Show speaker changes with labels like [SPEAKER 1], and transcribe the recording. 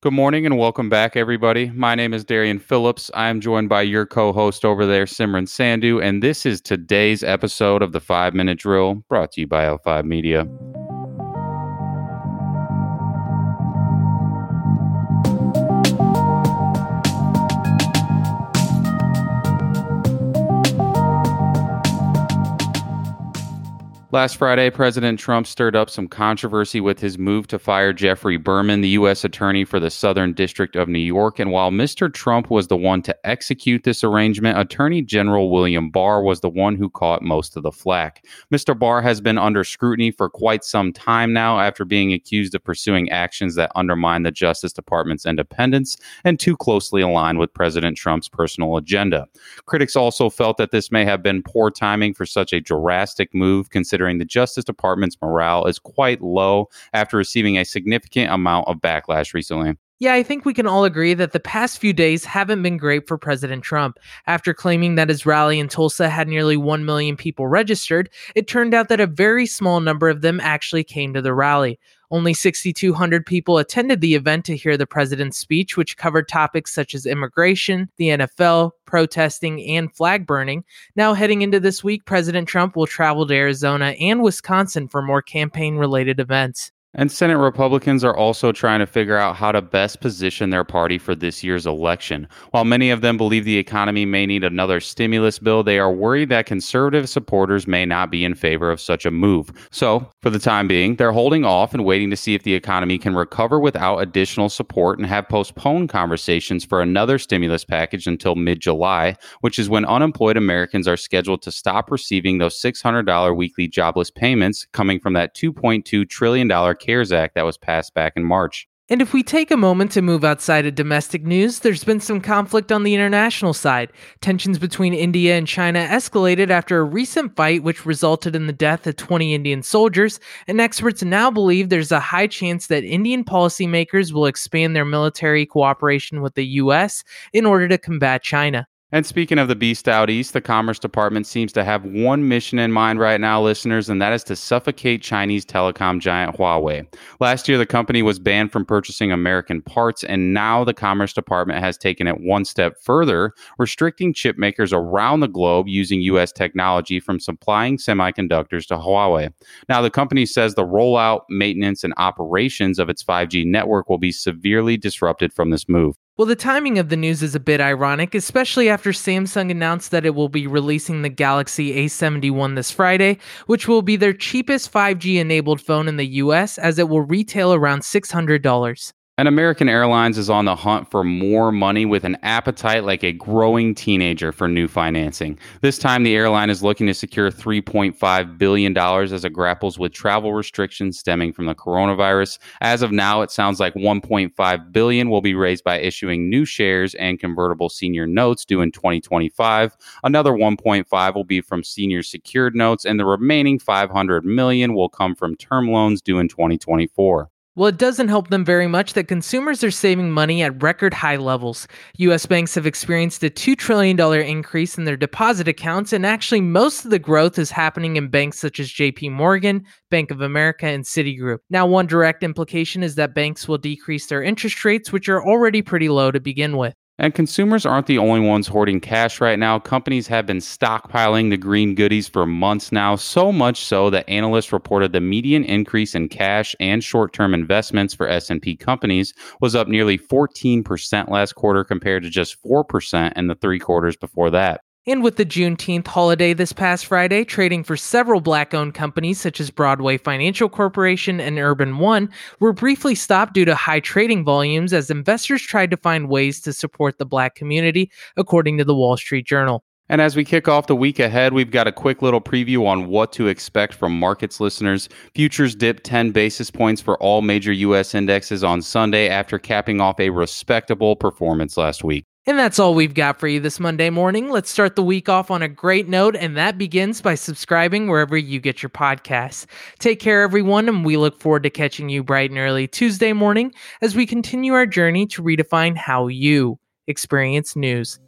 [SPEAKER 1] Good morning and welcome back, everybody. My name is Darian Phillips. I am joined by your co host over there, Simran Sandhu, and this is today's episode of the Five Minute Drill brought to you by L5 Media. Last Friday, President Trump stirred up some controversy with his move to fire Geoffrey Berman, the U.S. Attorney for the Southern District of New York. And while Mr. Trump was the one to execute this arrangement, Attorney General William Barr was the one who caught most of the flack. Mr. Barr has been under scrutiny for quite some time now after being accused of pursuing actions that undermine the Justice Department's independence and too closely align with President Trump's personal agenda. Critics also felt that this may have been poor timing for such a drastic move, considering considering the Justice Department's morale is quite low after receiving a significant amount of backlash recently.
[SPEAKER 2] Yeah, I think we can all agree that the past few days haven't been great for President Trump. After claiming that his rally in Tulsa had nearly 1 million people registered, it turned out that a very small number of them actually came to the rally. Only 6,200 people attended the event to hear the president's speech, which covered topics such as immigration, the NFL, protesting, and flag burning. Now, heading into this week, President Trump will travel to Arizona and Wisconsin for more campaign related events.
[SPEAKER 1] And Senate Republicans are also trying to figure out how to best position their party for this year's election. While many of them believe the economy may need another stimulus bill, they are worried that conservative supporters may not be in favor of such a move. So, for the time being, they're holding off and waiting to see if the economy can recover without additional support and have postponed conversations for another stimulus package until mid July, which is when unemployed Americans are scheduled to stop receiving those $600 weekly jobless payments coming from that $2.2 trillion CARES Act that was passed back in March.
[SPEAKER 2] And if we take a moment to move outside of domestic news, there's been some conflict on the international side. Tensions between India and China escalated after a recent fight, which resulted in the death of 20 Indian soldiers, and experts now believe there's a high chance that Indian policymakers will expand their military cooperation with the U.S. in order to combat China.
[SPEAKER 1] And speaking of the beast out east, the Commerce Department seems to have one mission in mind right now, listeners, and that is to suffocate Chinese telecom giant Huawei. Last year, the company was banned from purchasing American parts, and now the Commerce Department has taken it one step further, restricting chip makers around the globe using U.S. technology from supplying semiconductors to Huawei. Now, the company says the rollout, maintenance, and operations of its 5G network will be severely disrupted from this move.
[SPEAKER 2] Well, the timing of the news is a bit ironic, especially after Samsung announced that it will be releasing the Galaxy A71 this Friday, which will be their cheapest 5G enabled phone in the US as it will retail around $600.
[SPEAKER 1] And American Airlines is on the hunt for more money with an appetite like a growing teenager for new financing. This time, the airline is looking to secure $3.5 billion as it grapples with travel restrictions stemming from the coronavirus. As of now, it sounds like 1.5 billion will be raised by issuing new shares and convertible senior notes due in 2025. Another 1.5 will be from senior secured notes, and the remaining 500 million will come from term loans due in 2024.
[SPEAKER 2] Well, it doesn't help them very much that consumers are saving money at record high levels. US banks have experienced a $2 trillion increase in their deposit accounts, and actually, most of the growth is happening in banks such as JP Morgan, Bank of America, and Citigroup. Now, one direct implication is that banks will decrease their interest rates, which are already pretty low to begin with.
[SPEAKER 1] And consumers aren't the only ones hoarding cash right now. Companies have been stockpiling the green goodies for months now, so much so that analysts reported the median increase in cash and short-term investments for S&P companies was up nearly 14% last quarter compared to just 4% in the 3 quarters before that.
[SPEAKER 2] And with the Juneteenth holiday this past Friday, trading for several black owned companies such as Broadway Financial Corporation and Urban One were briefly stopped due to high trading volumes as investors tried to find ways to support the black community, according to the Wall Street Journal.
[SPEAKER 1] And as we kick off the week ahead, we've got a quick little preview on what to expect from markets listeners. Futures dipped 10 basis points for all major U.S. indexes on Sunday after capping off a respectable performance last week.
[SPEAKER 2] And that's all we've got for you this Monday morning. Let's start the week off on a great note, and that begins by subscribing wherever you get your podcasts. Take care, everyone, and we look forward to catching you bright and early Tuesday morning as we continue our journey to redefine how you experience news.